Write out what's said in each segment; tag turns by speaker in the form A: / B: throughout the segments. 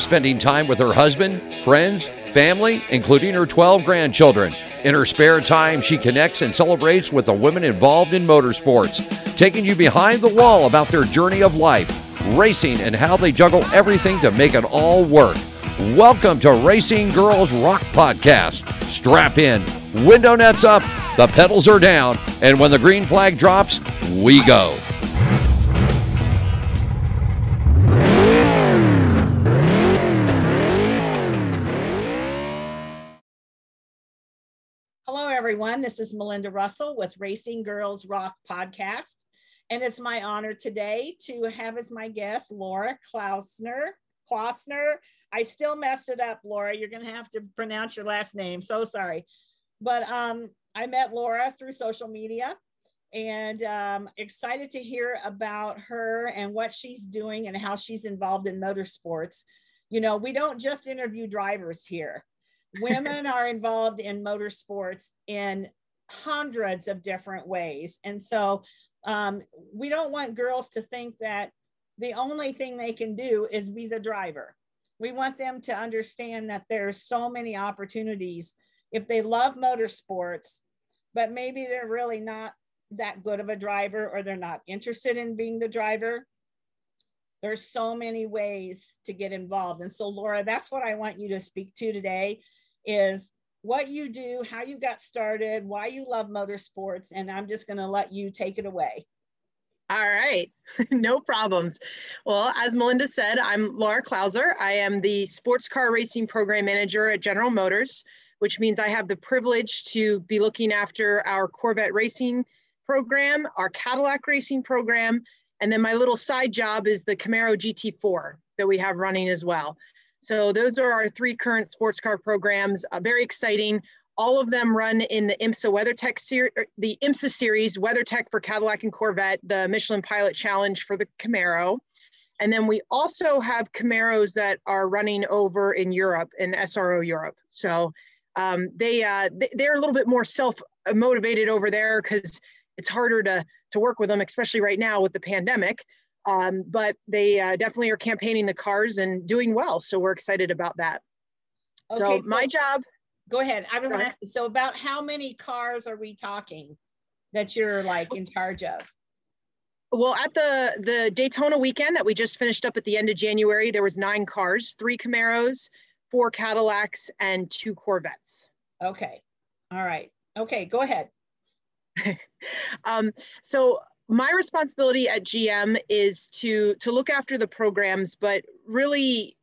A: spending time with her husband, friends, family, including her 12 grandchildren. In her spare time, she connects and celebrates with the women involved in motorsports, taking you behind the wall about their journey of life, racing, and how they juggle everything to make it all work. Welcome to Racing Girls Rock Podcast. Strap in, window nets up, the pedals are down, and when the green flag drops, we go.
B: Everyone. This is Melinda Russell with Racing Girls Rock Podcast. And it's my honor today to have as my guest Laura Klausner. Klausner. I still messed it up, Laura. You're going to have to pronounce your last name. So sorry. But um, I met Laura through social media and um, excited to hear about her and what she's doing and how she's involved in motorsports. You know, we don't just interview drivers here. Women are involved in motorsports in hundreds of different ways. And so um, we don't want girls to think that the only thing they can do is be the driver. We want them to understand that there's so many opportunities if they love motorsports, but maybe they're really not that good of a driver or they're not interested in being the driver. There's so many ways to get involved. And so Laura, that's what I want you to speak to today is what you do, how you got started, why you love motorsports, and I'm just going to let you take it away.
C: All right, no problems. Well, as Melinda said, I'm Laura Klauser. I am the sports car racing program manager at General Motors, which means I have the privilege to be looking after our Corvette racing program, our Cadillac racing program, and then my little side job is the Camaro GT4 that we have running as well. So those are our three current sports car programs. Uh, very exciting. All of them run in the IMSA WeatherTech series, er, the IMSA series, WeatherTech for Cadillac and Corvette, the Michelin Pilot Challenge for the Camaro. And then we also have Camaros that are running over in Europe, in SRO Europe. So um, they, uh, they're a little bit more self motivated over there because it's harder to, to work with them, especially right now with the pandemic. Um, but they uh, definitely are campaigning the cars and doing well. So we're excited about that. Okay, so, so my job.
B: Go ahead. I was gonna, so about how many cars are we talking that you're like in charge of?
C: Well, at the the Daytona weekend that we just finished up at the end of January, there was nine cars, three Camaros, four Cadillacs, and two Corvettes.
B: Okay. All right. Okay, go ahead.
C: um, so my responsibility at GM is to to look after the programs, but really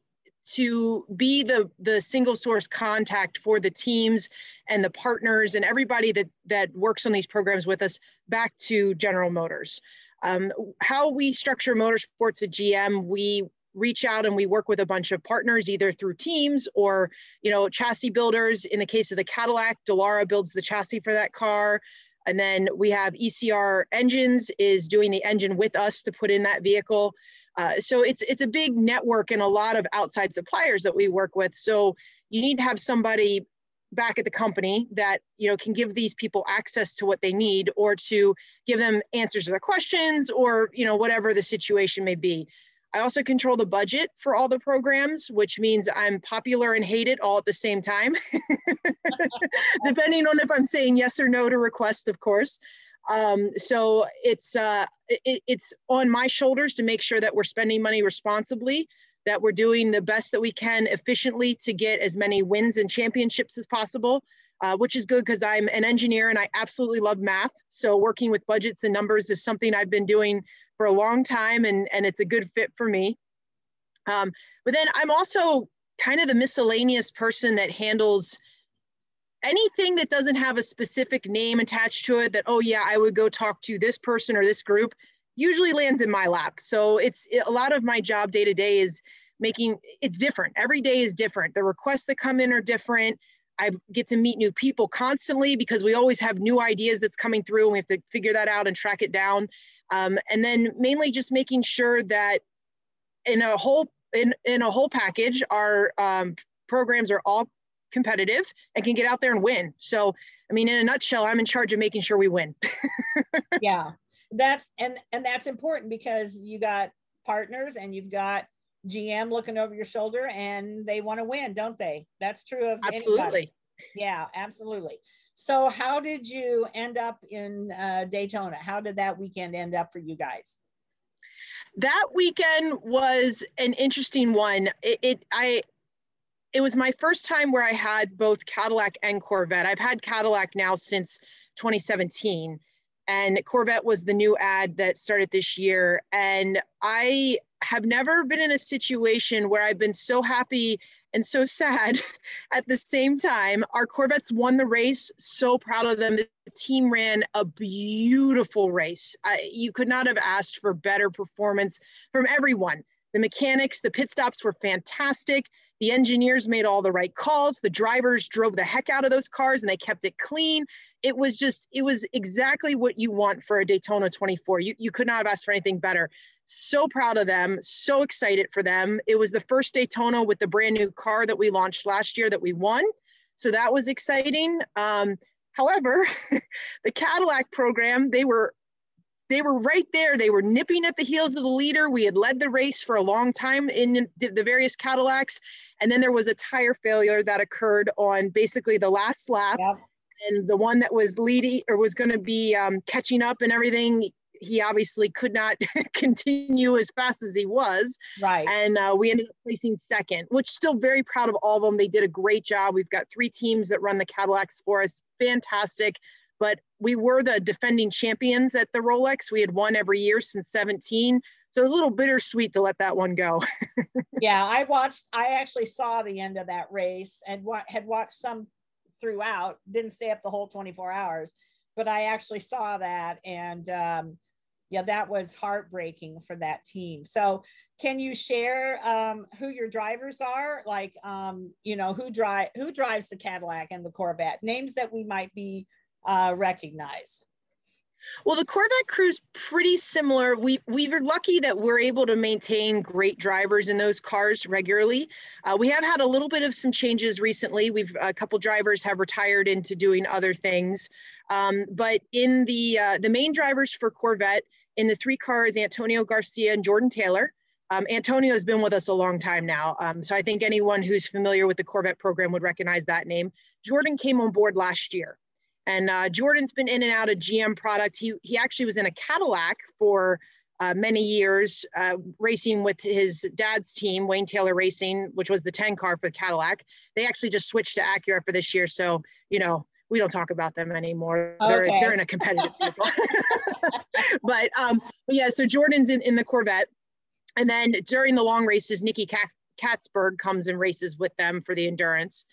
C: to be the the single source contact for the teams and the partners and everybody that that works on these programs with us back to General Motors. Um, how we structure motorsports at GM, we reach out and we work with a bunch of partners either through teams or you know chassis builders in the case of the cadillac Dallara builds the chassis for that car and then we have ECR Engines is doing the engine with us to put in that vehicle. Uh, so it's it's a big network and a lot of outside suppliers that we work with. So you need to have somebody back at the company that you know can give these people access to what they need or to give them answers to their questions or you know whatever the situation may be I also control the budget for all the programs, which means I'm popular and hated all at the same time, depending on if I'm saying yes or no to requests, of course. Um, so it's uh, it, it's on my shoulders to make sure that we're spending money responsibly, that we're doing the best that we can efficiently to get as many wins and championships as possible. Uh, which is good because I'm an engineer and I absolutely love math. So working with budgets and numbers is something I've been doing for a long time and, and it's a good fit for me. Um, but then I'm also kind of the miscellaneous person that handles anything that doesn't have a specific name attached to it that, oh yeah, I would go talk to this person or this group usually lands in my lap. So it's a lot of my job day to day is making it's different. Every day is different. The requests that come in are different. I get to meet new people constantly because we always have new ideas that's coming through and we have to figure that out and track it down. Um, and then mainly just making sure that in a whole in, in a whole package, our um, programs are all competitive and can get out there and win. So, I mean, in a nutshell, I'm in charge of making sure we win.
B: yeah, that's and and that's important because you got partners and you've got GM looking over your shoulder and they want to win, don't they? That's true of
C: absolutely.
B: Anybody. Yeah, absolutely. So, how did you end up in uh, Daytona? How did that weekend end up for you guys?
C: That weekend was an interesting one. It, it I it was my first time where I had both Cadillac and Corvette. I've had Cadillac now since 2017 and Corvette was the new ad that started this year and I have never been in a situation where I've been so happy and so sad at the same time. Our Corvettes won the race. So proud of them. The team ran a beautiful race. You could not have asked for better performance from everyone. The mechanics, the pit stops were fantastic. The engineers made all the right calls. The drivers drove the heck out of those cars and they kept it clean. It was just, it was exactly what you want for a Daytona 24. You, you could not have asked for anything better. So proud of them, so excited for them. It was the first Daytona with the brand new car that we launched last year that we won. So that was exciting. Um, however, the Cadillac program, they were they were right there. They were nipping at the heels of the leader. We had led the race for a long time in the various Cadillacs. And then there was a tire failure that occurred on basically the last lap. Yep. And the one that was leading or was going to be um, catching up and everything, he obviously could not continue as fast as he was.
B: Right.
C: And uh, we ended up placing second, which still very proud of all of them. They did a great job. We've got three teams that run the Cadillacs for us. Fantastic. But we were the defending champions at the Rolex. We had won every year since 17. So a little bittersweet to let that one go.
B: yeah, I watched, I actually saw the end of that race and wa- had watched some throughout, didn't stay up the whole 24 hours, but I actually saw that. And um, yeah, that was heartbreaking for that team. So, can you share um, who your drivers are? Like, um, you know, who drive who drives the Cadillac and the Corvette? Names that we might be uh, recognize.
C: Well, the Corvette crew's pretty similar. We we are lucky that we're able to maintain great drivers in those cars regularly. Uh, we have had a little bit of some changes recently. We've a couple drivers have retired into doing other things, um, but in the uh, the main drivers for Corvette in the three cars, Antonio Garcia and Jordan Taylor. Um, Antonio has been with us a long time now, um, so I think anyone who's familiar with the Corvette program would recognize that name. Jordan came on board last year. And uh, Jordan's been in and out of GM product. He, he actually was in a Cadillac for uh, many years, uh, racing with his dad's team, Wayne Taylor Racing, which was the 10 car for the Cadillac. They actually just switched to Acura for this year. So, you know, we don't talk about them anymore. Okay. They're, they're in a competitive but um, yeah, so Jordan's in, in the Corvette. And then during the long races, Nicky Catsburg comes and races with them for the endurance.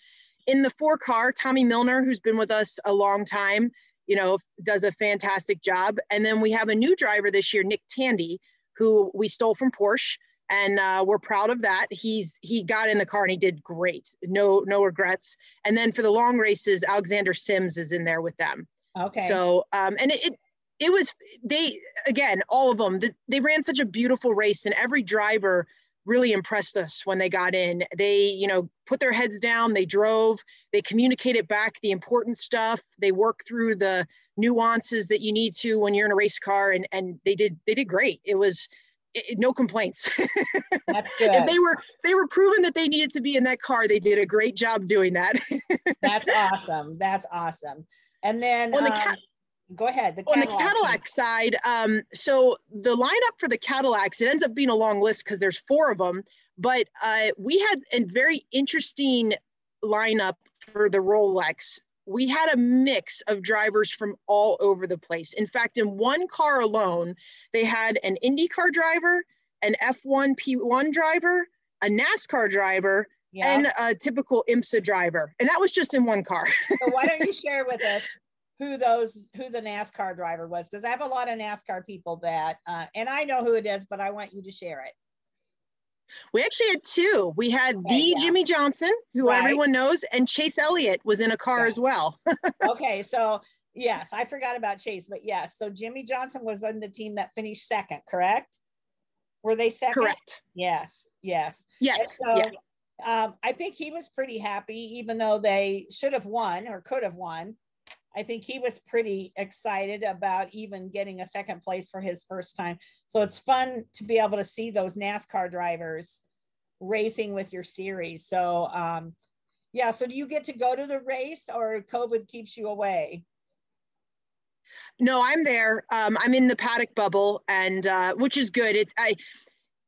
C: In the four car, Tommy Milner, who's been with us a long time, you know, does a fantastic job. And then we have a new driver this year, Nick Tandy, who we stole from Porsche and uh, we're proud of that. He's he got in the car and he did great. No no regrets. And then for the long races, Alexander Sims is in there with them.
B: Okay.
C: So um, and it, it it was they again all of them they ran such a beautiful race and every driver really impressed us when they got in. They, you know, put their heads down, they drove, they communicated back the important stuff, they worked through the nuances that you need to when you're in a race car and and they did they did great. It was it, no complaints.
B: That's good.
C: and they were they were proven that they needed to be in that car. They did a great job doing that.
B: That's awesome. That's awesome. And then
C: on the um,
B: go ahead.
C: The on the Cadillac side, um, so the lineup for the Cadillacs, it ends up being a long list because there's four of them. But uh, we had a very interesting lineup for the Rolex. We had a mix of drivers from all over the place. In fact, in one car alone, they had an IndyCar driver, an F1 P1 driver, a NASCAR driver, yeah. and a typical IMSA driver. And that was just in one car.
B: so why don't you share with us who those who the NASCAR driver was because I have a lot of NASCAR people that uh, and I know who it is, but I want you to share it.
C: We actually had two. We had okay, the yeah. Jimmie Johnson, who right. everyone knows, and Chase Elliott was in a car yeah. as well.
B: okay, so yes, I forgot about Chase, but yes, so Jimmie Johnson was on the team that finished second, correct? Were they second?
C: Correct.
B: Yes, yes.
C: Yes.
B: so, yeah. Um, I think he was pretty happy, even though they should have won or could have won. I think he was pretty excited about even getting a second place for his first time. So it's fun to be able to see those NASCAR drivers racing with your series. So, um, yeah. So, do you get to go to the race, or COVID keeps you away?
C: No, I'm there. Um, I'm in the paddock bubble, and uh, which is good. It's I.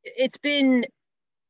C: It's been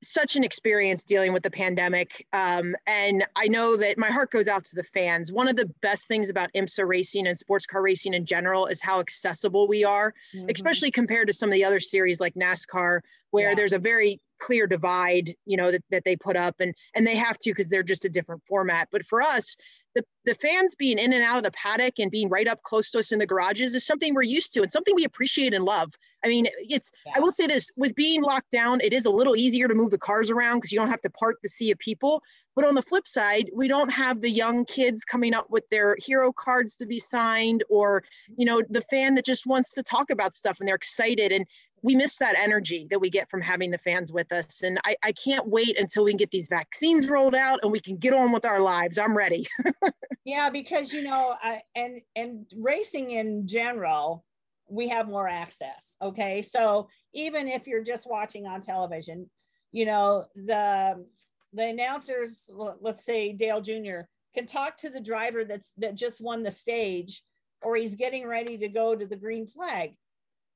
C: such an experience dealing with the pandemic. Um, and I know that my heart goes out to the fans. One of the best things about IMSA racing and sports car racing in general is how accessible we are, mm-hmm. especially compared to some of the other series like NASCAR, where yeah. there's a very clear divide, you know, that, that they put up and and they have to because they're just a different format. But for us, the, the fans being in and out of the paddock and being right up close to us in the garages is something we're used to and something we appreciate and love. I mean, it's, yeah. I will say this with being locked down, it is a little easier to move the cars around because you don't have to part the sea of people. But on the flip side, we don't have the young kids coming up with their hero cards to be signed or, you know, the fan that just wants to talk about stuff and they're excited. And we miss that energy that we get from having the fans with us. And I, I can't wait until we can get these vaccines rolled out and we can get on with our lives. I'm ready.
B: yeah, because you know, I, and and racing in general, we have more access. Okay, so even if you're just watching on television, you know the the announcers, let's say Dale Jr. can talk to the driver that's that just won the stage, or he's getting ready to go to the green flag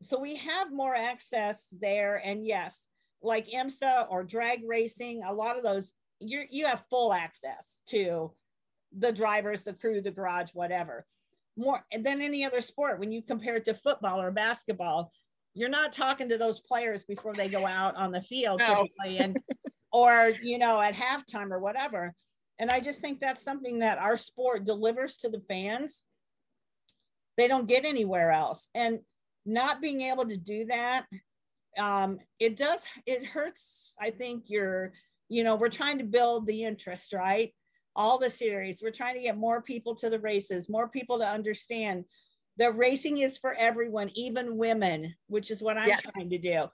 B: so we have more access there. And yes, like IMSA or drag racing, a lot of those, you you have full access to the drivers, the crew, the garage, whatever. More than any other sport. When you compare it to football or basketball, you're not talking to those players before they go out on the field no. typically and or you know at halftime or whatever. And I just think that's something that our sport delivers to the fans. They don't get anywhere else. And not being able to do that um, it does it hurts i think you're you know we're trying to build the interest right all the series. We're trying to get more people to the races more people to understand. The racing is for everyone even women which is what i'm yes. trying to do.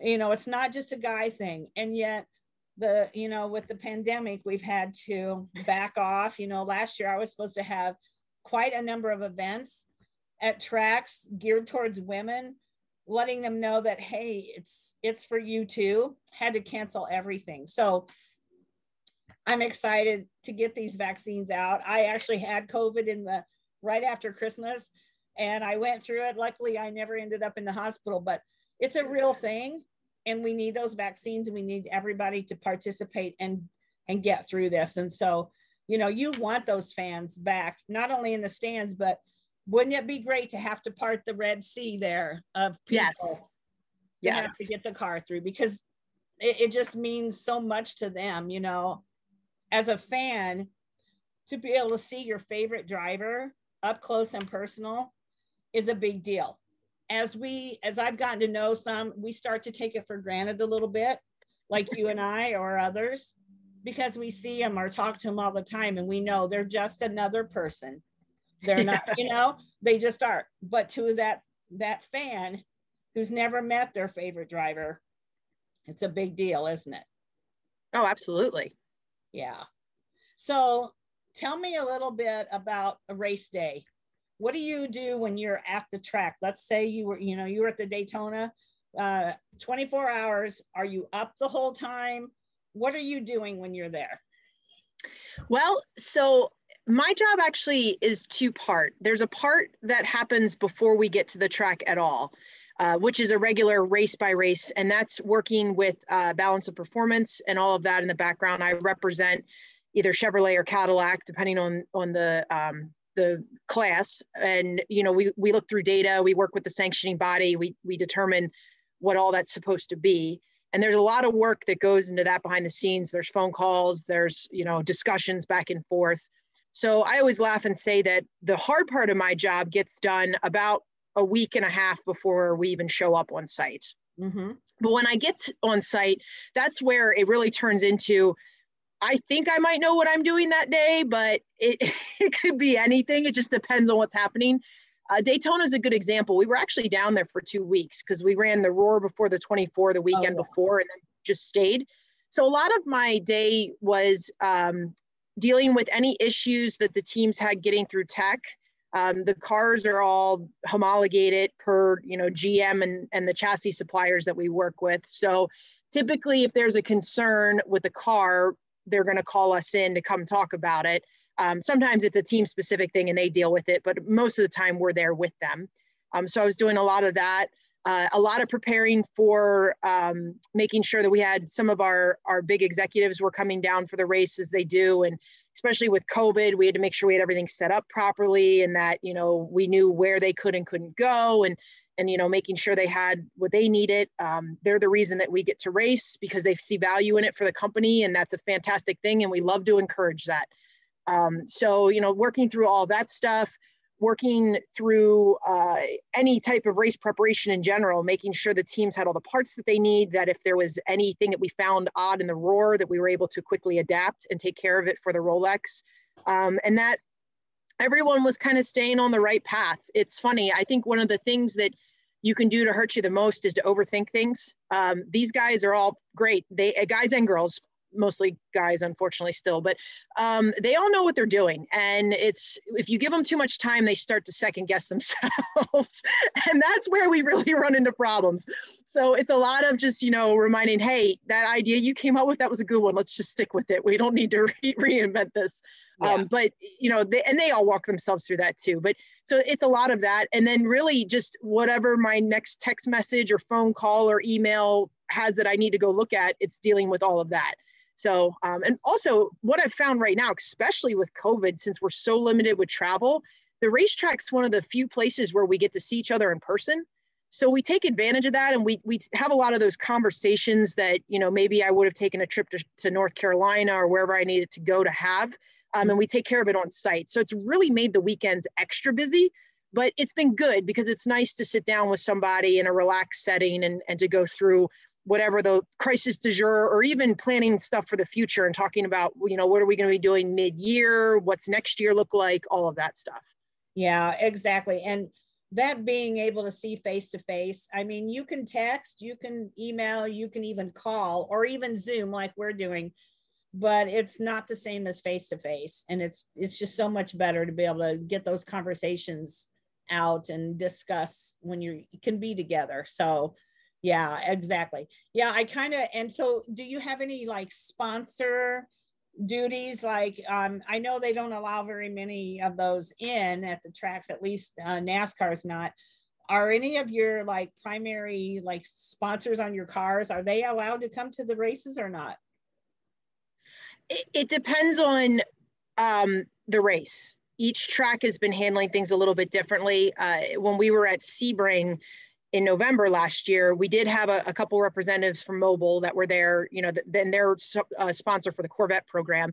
B: You know it's not just a guy thing. And yet the you know with the pandemic we've had to back off. You know last year i was supposed to have quite a number of events at tracks geared towards women letting them know that hey it's it's for you too. Had to cancel everything. So i'm excited to get these vaccines out. I actually had covid in the right after christmas and i went through it. Luckily i never ended up in the hospital but it's a real thing and we need those vaccines and we need everybody to participate and and get through this. And so you know you want those fans back not only in the stands but wouldn't it be great to have to part the Red Sea there of people yes. to yes. have to get the car through? Because it, it just means so much to them, you know, as a fan to be able to see your favorite driver up close and personal is a big deal. As we, as I've gotten to know some, we start to take it for granted a little bit, like you and I or others, because we see them or talk to them all the time and we know they're just another person they're not, you know, they just are. But to that that fan who's never met their favorite driver, it's a big deal, isn't it?
C: Oh, absolutely.
B: Yeah. So tell me a little bit about a race day. What do you do when you're at the track? Let's say you were, you know, you were at the Daytona, uh, 24 hours. Are you up the whole time? What are you doing when you're there?
C: Well, so my job actually is two part. There's a part that happens before we get to the track at all, uh, which is a regular race by race, and that's working with uh, balance of performance and all of that in the background. I represent either Chevrolet or Cadillac, depending on on the um, the class. And you know, we we look through data, we work with the sanctioning body, we we determine what all that's supposed to be and there's a lot of work that goes into that behind the scenes there's phone calls there's you know discussions back and forth so I always laugh and say that the hard part of my job gets done about a week and a half before we even show up on site. Mm-hmm. But when I get on site, that's where it really turns into I think I might know what I'm doing that day, but it, it could be anything. It just depends on what's happening. Uh, Daytona is a good example. We were actually down there for two weeks because we ran the Roar before the 24 the weekend oh, yeah. before and then just stayed. So a lot of my day was um, dealing with any issues that the teams had getting through tech. Um, the cars are all homologated per you know GM and, and the chassis suppliers that we work with. So typically if there's a concern with the car they're going to call us in to come talk about it. Um, sometimes it's a team specific thing and they deal with it but most of the time we're there with them. Um, so i was doing a lot of that uh, a lot of preparing for um, making sure that we had some of our our big executives were coming down for the race as they do. And especially with covid we had to make sure we had everything set up properly and that you know we knew where they could and couldn't go and and you know making sure they had what they needed. Um, they're the reason that we get to race because they see value in it for the company and that's a fantastic thing and we love to encourage that. Um, so you know working through all that stuff working through uh, any type of race preparation in general making sure the teams had all the parts that they need that if there was anything that we found odd in the roar that we were able to quickly adapt and take care of it for the rolex um, and that everyone was kind of staying on the right path. It's funny. I think one of the things that you can do to hurt you the most is to overthink things. Um, these guys are all great. They uh, guys and girls, mostly guys, unfortunately, still, but um, they all know what they're doing. And it's if you give them too much time, they start to second guess themselves, and that's where we really run into problems. So it's a lot of just you know reminding, hey, that idea you came up with that was a good one. Let's just stick with it. We don't need to re- reinvent this. Yeah. Um, but you know, they, and they all walk themselves through that too. But so it's a lot of that, and then really just whatever my next text message or phone call or email has that I need to go look at, it's dealing with all of that. So, um, and also what I've found right now, especially with COVID, since we're so limited with travel, the racetrack's one of the few places where we get to see each other in person. So we take advantage of that and we, we have a lot of those conversations that, you know, maybe I would have taken a trip to, to North Carolina or wherever I needed to go to have um, and we take care of it on site. So it's really made the weekends extra busy, but it's been good because it's nice to sit down with somebody in a relaxed setting and, and to go through whatever the crisis du jour or even planning stuff for the future and talking about, you know, what are we going to be doing mid year? What's next year look like? All of that stuff.
B: Yeah, exactly. And that being able to see face to face, I mean, you can text, you can email, you can even call or even Zoom like we're doing but it's not the same as face to face and it's it's just so much better to be able to get those conversations out and discuss when you can be together so yeah exactly yeah i kind of and so do you have any like sponsor duties like um i know they don't allow very many of those in at the tracks at least uh, nascar's not are any of your like primary like sponsors on your cars are they allowed to come to the races or not
C: it, it depends on um, the race. Each track has been handling things a little bit differently. Uh, when we were at Sebring in November last year, we did have a, a couple representatives from Mobil that were there. You know, then they're uh, sponsor for the Corvette program.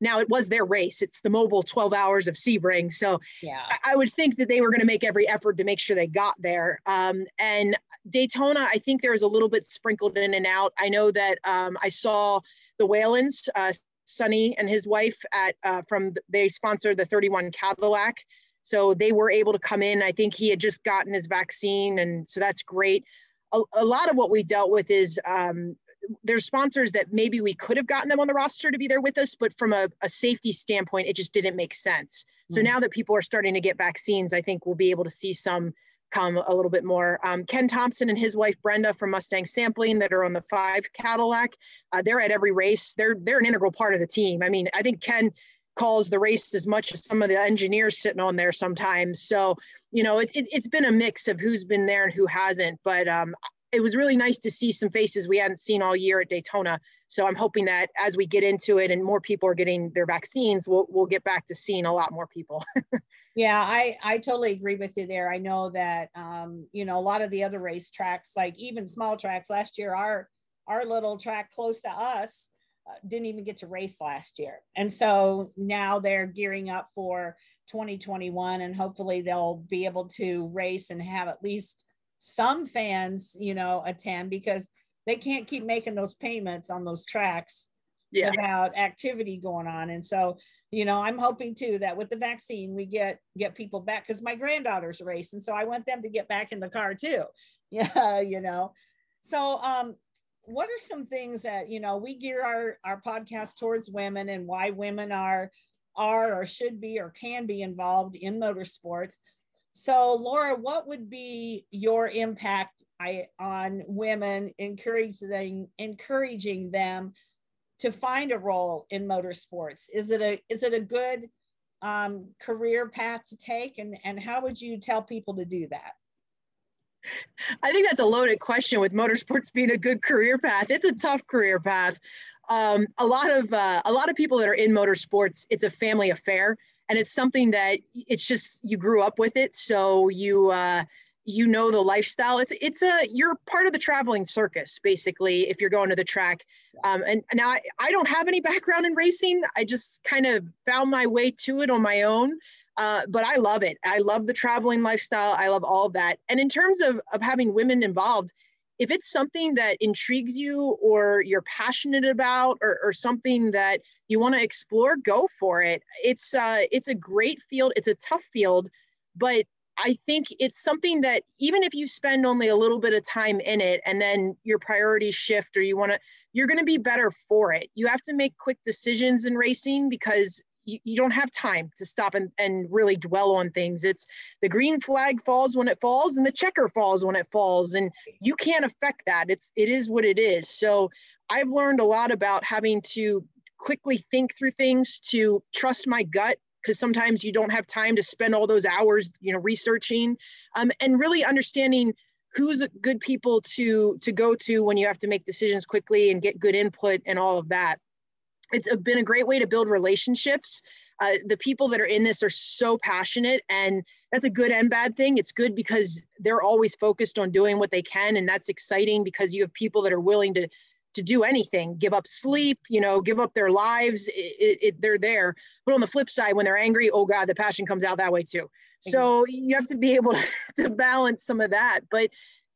C: Now it was their race. It's the Mobil 12 hours of Sebring. So yeah. I, I would think that they were going to make every effort to make sure they got there. Um, and Daytona, I think there was a little bit sprinkled in and out. I know that um, I saw the Whelens, uh, Sonny and his wife at uh, from they sponsored the 31 Cadillac. So they were able to come in. I think he had just gotten his vaccine, and so that's great. A, a lot of what we dealt with is um, there's sponsors that maybe we could have gotten them on the roster to be there with us, but from a, a safety standpoint, it just didn't make sense. So mm-hmm. now that people are starting to get vaccines, I think we'll be able to see some come a little bit more. Um, Ken Thompson and his wife Brenda from Mustang Sampling that are on the five Cadillac, uh, they're at every race. They're they're an integral part of the team. I mean, I think Ken calls the race as much as some of the engineers sitting on there sometimes. So you know, it, it, has been a mix of who's been there and who hasn't. But um, it was really nice to see some faces we hadn't seen all year at Daytona. So I'm hoping that as we get into it and more people are getting their vaccines, we'll we'll get back to seeing a lot more people.
B: Yeah, I, I totally agree with you there. I know that, um, you know, a lot of the other race tracks, like even small tracks last year, our, our little track close to us didn't even get to race last year. And so now they're gearing up for 2021 and hopefully they'll be able to race and have at least some fans, you know, attend because they can't keep making those payments on those tracks yeah. without activity going on. And so you know i'm hoping too that with the vaccine we get get people back because my granddaughters race and so i want them to get back in the car too yeah you know so um what are some things that you know we gear our our podcast towards women and why women are are or should be or can be involved in motorsports so laura what would be your impact I on women, encouraging encouraging them to find a role in motorsports? Is it a is it a good um, career path to take, and and how would you tell people to do that?
C: I think that's a loaded question with motorsports being a good career path. It's a tough career path. Um, a lot of uh, a lot of people that are in motorsports, it's a family affair, and it's something that it's just you grew up with it, so you uh, you know the lifestyle. It's it's a you're part of the traveling circus basically if you're going to the track. Um, and, now I, I don't have any background in racing. I just kind of found my way to it on my own. Uh, but I love it. I love the traveling lifestyle. I love all of that. And in terms of, of having women involved, if it's something that intrigues you or you're passionate about or, or something that you want to explore, go for it. It's uh, it's a great field. It's a tough field, but I think it's something that even if you spend only a little bit of time in it and then your priorities shift or you want to, you're going to be better for it. You have to make quick decisions in racing because you, you don't have time to stop and, and really dwell on things. It's the green flag falls when it falls and the checker falls when it falls. And you can't affect that. It's, it is what it is. So I've learned a lot about having to quickly think through things, to trust my gut because sometimes you don't have time to spend all those hours you know researching um, and really understanding who's good people to to go to when you have to make decisions quickly and get good input and all of that it's been a great way to build relationships uh, the people that are in this are so passionate and that's a good and bad thing it's good because they're always focused on doing what they can and that's exciting because you have people that are willing to to do anything, give up sleep, you know, give up their lives. It, it, they're there. But on the flip side, when they're angry, oh God, the passion comes out that way too. So you have to be able to, to balance some of that. But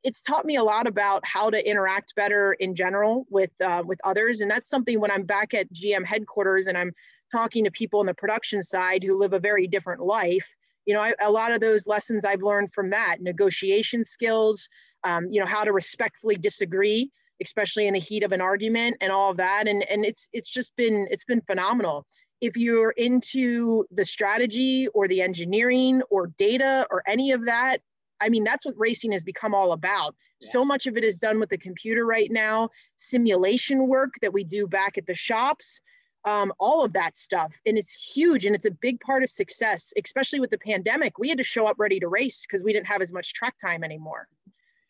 C: it's taught me a lot about how to interact better in general with uh, with others, and that's something when I'm back at GM headquarters and I'm talking to people on the production side who live a very different life. You know, I, a lot of those lessons I've learned from that negotiation skills, um, you know, how to respectfully disagree especially in the heat of an argument and all of that. And, and it's, it's just been, it's been phenomenal. If you're into the strategy or the engineering or data or any of that, I mean, that's what racing has become all about. Yes. So much of it is done with the computer right now, simulation work that we do back at the shops, um, all of that stuff. And it's huge and it's a big part of success, especially with the pandemic. We had to show up ready to race because we didn't have as much track time anymore.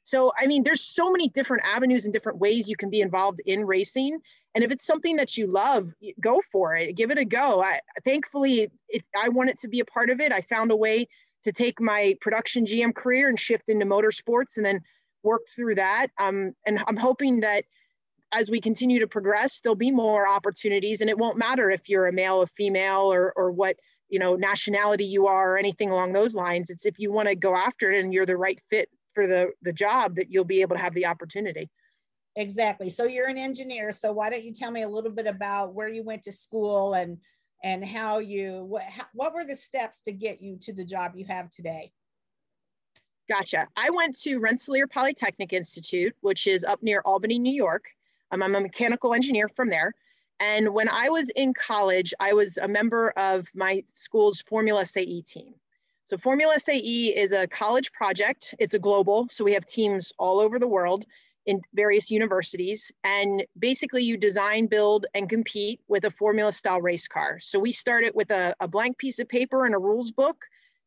C: So, I mean, there's so many different avenues and different ways you can be involved in racing. And if it's something that you love, go for it. Give it a go. I, thankfully, it, I wanted to be a part of it. I found a way to take my production GM career and shift into motorsports and then work through that. Um, and I'm hoping that as we continue to progress, there'll be more opportunities. And it won't matter if you're a male or female or, or what you know nationality you are or anything along those lines. It's if you want to go after it and you're the right fit for the the job that you'll be able to have the opportunity
B: exactly so you're an engineer so why don't you tell me a little bit about where you went to school and and how you what how, what were the steps to get you to the job you have today?
C: Gotcha. I went to rensselaer polytechnic institute which is up near albany new york. Um, i'm a mechanical engineer from there. And when i was in college i was a member of my school's formula sae team. So Formula SAE is a college project. It's a global, so we have teams all over the world in various universities. And basically you design, build, and compete with a formula style race car. So we started with a, a blank piece of paper and a rules book,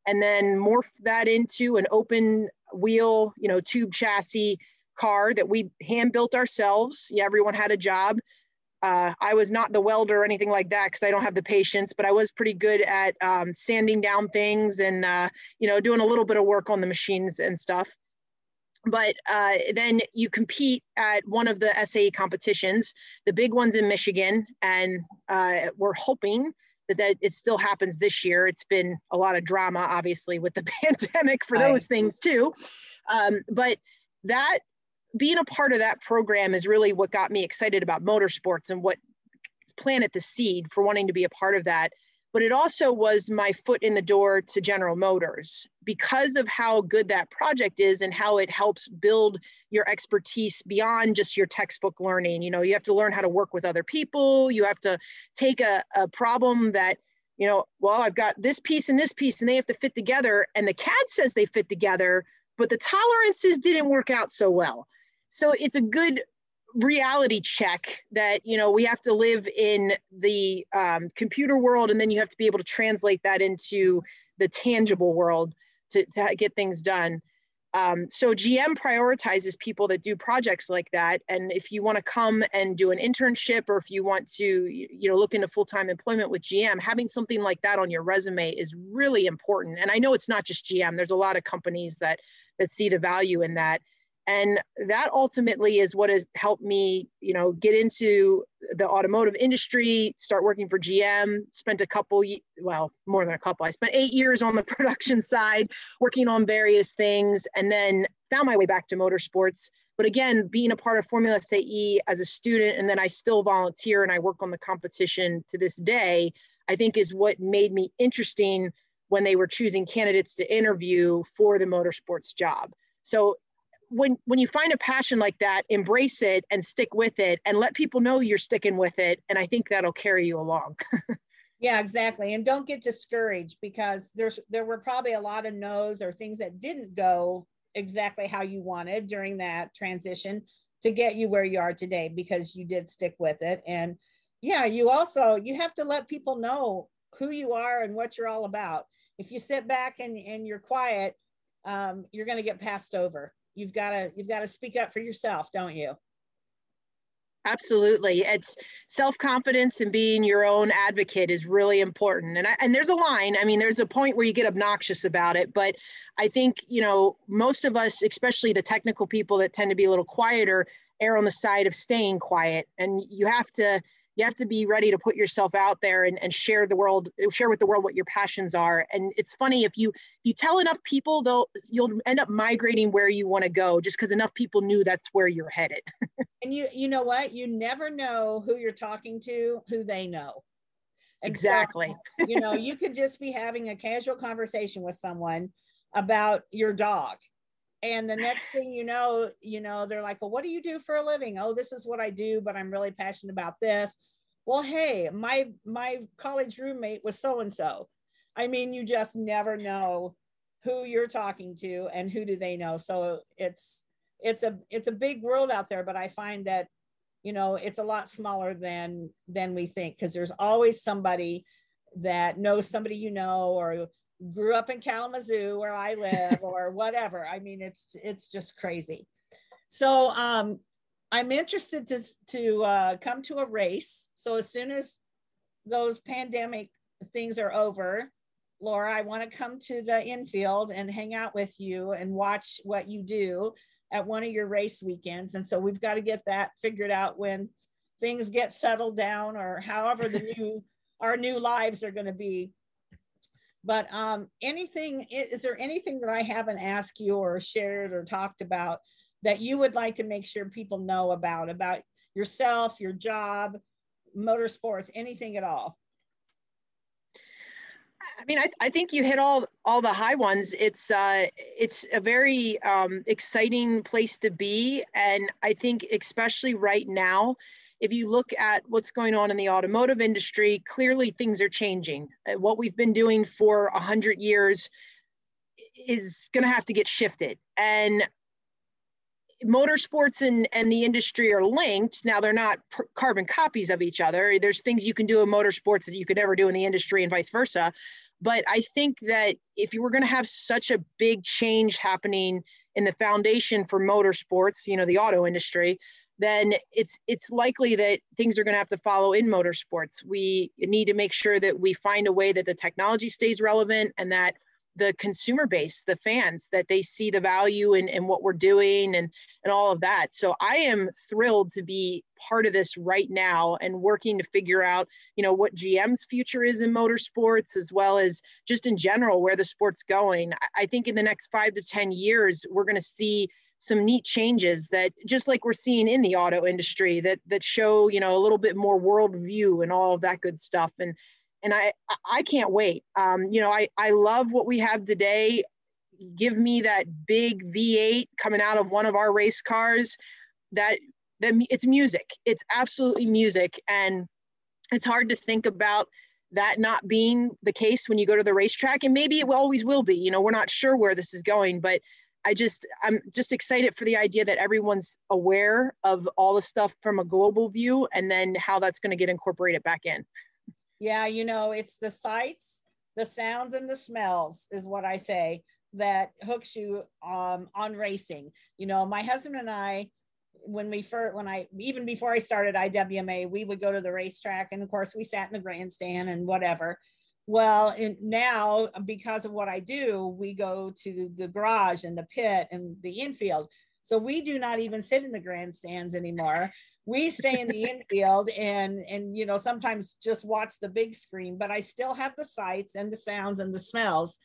C: and then morph that into an open wheel, you know, tube chassis car that we hand built ourselves. Yeah, everyone had a job. Uh, I was not the welder or anything like that because I don't have the patience, but I was pretty good at um, sanding down things and uh, you know doing a little bit of work on the machines and stuff. But uh, then you compete at one of the SAE competitions, the big ones in Michigan, and uh, we're hoping that, that it still happens this year. It's been a lot of drama, obviously, with the pandemic for those things too. Um, but that being a part of that program is really what got me excited about motorsports and what planted the seed for wanting to be a part of that. But it also was my foot in the door to General Motors because of how good that project is and how it helps build your expertise beyond just your textbook learning. You know, you have to learn how to work with other people. You have to take a, a problem that you know, well, I've got this piece and this piece, and they have to fit together. And the CAD says they fit together, but the tolerances didn't work out so well. So it's a good reality check that you know we have to live in the um, computer world and then you have to be able to translate that into the tangible world to, to get things done. Um, so gm prioritizes people that do projects like that and if you want to come and do an internship or if you want to you know look into full-time employment with gm having something like that on your resume is really important. And i know it's not just gm there's a lot of companies that that see the value in that and that ultimately is what has helped me you know get into the automotive industry start working for gm spent a couple well more than a couple. I spent eight years on the production side working on various things and then found my way back to motorsports. But again being a part of formula sae as a student and then i still volunteer and i work on the competition to this day i think is what made me interesting when they were choosing candidates to interview for the motorsports job. So when when you find a passion like that embrace it and stick with it and let people know you're sticking with it and i think that'll carry you along.
B: Yeah exactly and don't get discouraged because there's there were probably a lot of no's or things that didn't go exactly how you wanted during that transition to get you where you are today because you did stick with it and yeah you also you have to let people know who you are and what you're all about. If you sit back and, and you're quiet um, you're going to get passed over you've got to you've got to speak up for yourself don't you?
C: Absolutely. It's self-confidence and being your own advocate is really important. And I, and there's a line i mean there's a point where you get obnoxious about it but i think you know most of us especially the technical people that tend to be a little quieter err on the side of staying quiet. And you have to you have to be ready to put yourself out there and, and share the world share with the world what your passions are. And it's funny if you if you tell enough people they'll you'll end up migrating where you want to go just because enough people knew that's where you're headed.
B: And you you know what? You never know who you're talking to who they know.
C: Exactly.
B: So, you know you could just be having a casual conversation with someone about your dog and the next thing you know you know they're like well what do you do for a living? Oh this is what i do but i'm really passionate about this. Well hey my my college roommate was so and so i mean you just never know who you're talking to and who do they know. So it's it's a it's a big world out there but i find that you know it's a lot smaller than than we think because there's always somebody that knows somebody you know or grew up in Kalamazoo where I live or whatever. I mean, it's it's just crazy. So um, I'm interested to to uh, come to a race. So as soon as those pandemic things are over, Laura, I want to come to the infield and hang out with you and watch what you do at one of your race weekends. And so we've got to get that figured out when things get settled down or however the new our new lives are going to be but um, anything, is there anything that I haven't asked you or shared or talked about that you would like to make sure people know about, about yourself, your job, motorsports, anything at all?
C: I mean, I, I think you hit all all the high ones. It's uh, it's a very um, exciting place to be, and I think especially right now, if you look at what's going on in the automotive industry, clearly things are changing. Uh, what we've been doing for 100 years is going to have to get shifted. And motorsports and, and the industry are linked. Now, they're not carbon copies of each other. There's things you can do in motorsports that you could never do in the industry and vice versa. But I think that if you were going to have such a big change happening in the foundation for motorsports, you know, the auto industry, then it's it's likely that things are going to have to follow in motorsports. We need to make sure that we find a way that the technology stays relevant and that the consumer base, the fans, that they see the value in, in what we're doing and, and all of that. So I am thrilled to be part of this right now and working to figure out, you know, what GM's future is in motorsports, as well as just in general, where the sport's going. I think in the next five to 10 years, we're going to see some neat changes that just like we're seeing in the auto industry that that show you know a little bit more world view and all of that good stuff. And and i i can't wait. Um, you know i i love what we have today. Give me that big v8 coming out of one of our race cars. That that it's music. It's absolutely music. And it's hard to think about that not being the case when you go to the racetrack. And maybe it always will be. You know we're not sure where this is going but I just I'm just excited for the idea that everyone's aware of all the stuff from a global view and then how that's going to get incorporated back in.
B: Yeah, you know, it's the sights, the sounds and the smells is what I say that hooks you um, on racing. You know, my husband and I when we first when I even before I started IWMA, we would go to the racetrack and of course we sat in the grandstand and whatever. Well, and now because of what I do, we go to the garage and the pit and the infield. So we do not even sit in the grandstands anymore. We stay in the infield and and you know sometimes just watch the big screen, but I still have the sights and the sounds and the smells.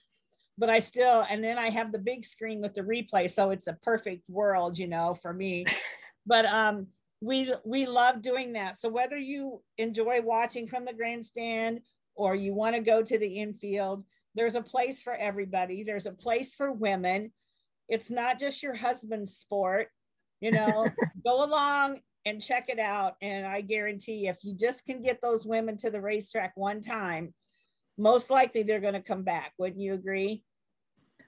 B: But I still and then I have the big screen with the replay, so it's a perfect world, you know, for me. But um we we love doing that. So whether you enjoy watching from the grandstand or you want to go to the infield, there's a place for everybody. There's a place for women. It's not just your husband's sport. You know, go along and check it out. And I guarantee if you just can get those women to the racetrack one time, most likely they're going to come back. Wouldn't you agree?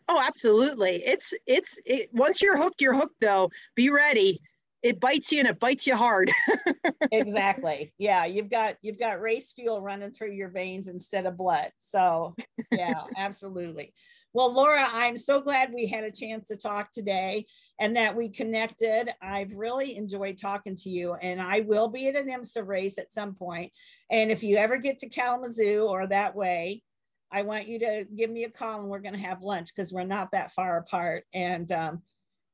C: Oh, absolutely. It's it's it, once you're hooked, you're hooked though. Be ready it bites you and it bites you hard.
B: exactly. Yeah, you've got you've got race fuel running through your veins instead of blood. So, yeah, absolutely. Well, Laura, I'm so glad we had a chance to talk today and that we connected. I've really enjoyed talking to you, and I will be at an IMSA race at some point. And if you ever get to Kalamazoo or that way, I want you to give me a call and we're going to have lunch because we're not that far apart. And um,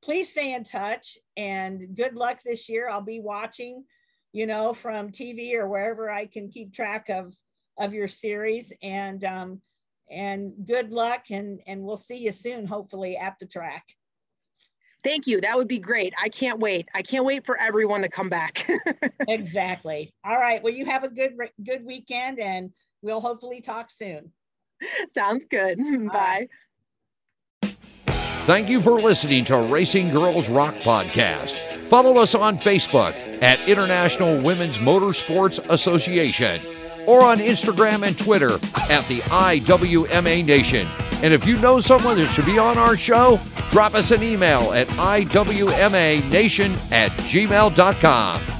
B: please stay in touch and good luck this year. I'll be watching, you know, from TV or wherever I can keep track of of your series and um and good luck and and we'll see you soon hopefully at the track.
C: Thank you. That would be great. I can't wait. I can't wait for everyone to come back.
B: exactly. All right. Well, you have a good good weekend and we'll hopefully talk soon.
C: Sounds good. Bye. Right.
A: Thank you for listening to Racing Girls Rock Podcast. Follow us on Facebook at International Women's Motorsports Association or on Instagram and Twitter at the IWMA Nation. And if you know someone that should be on our show, drop us an email at IWMANation at gmail.com.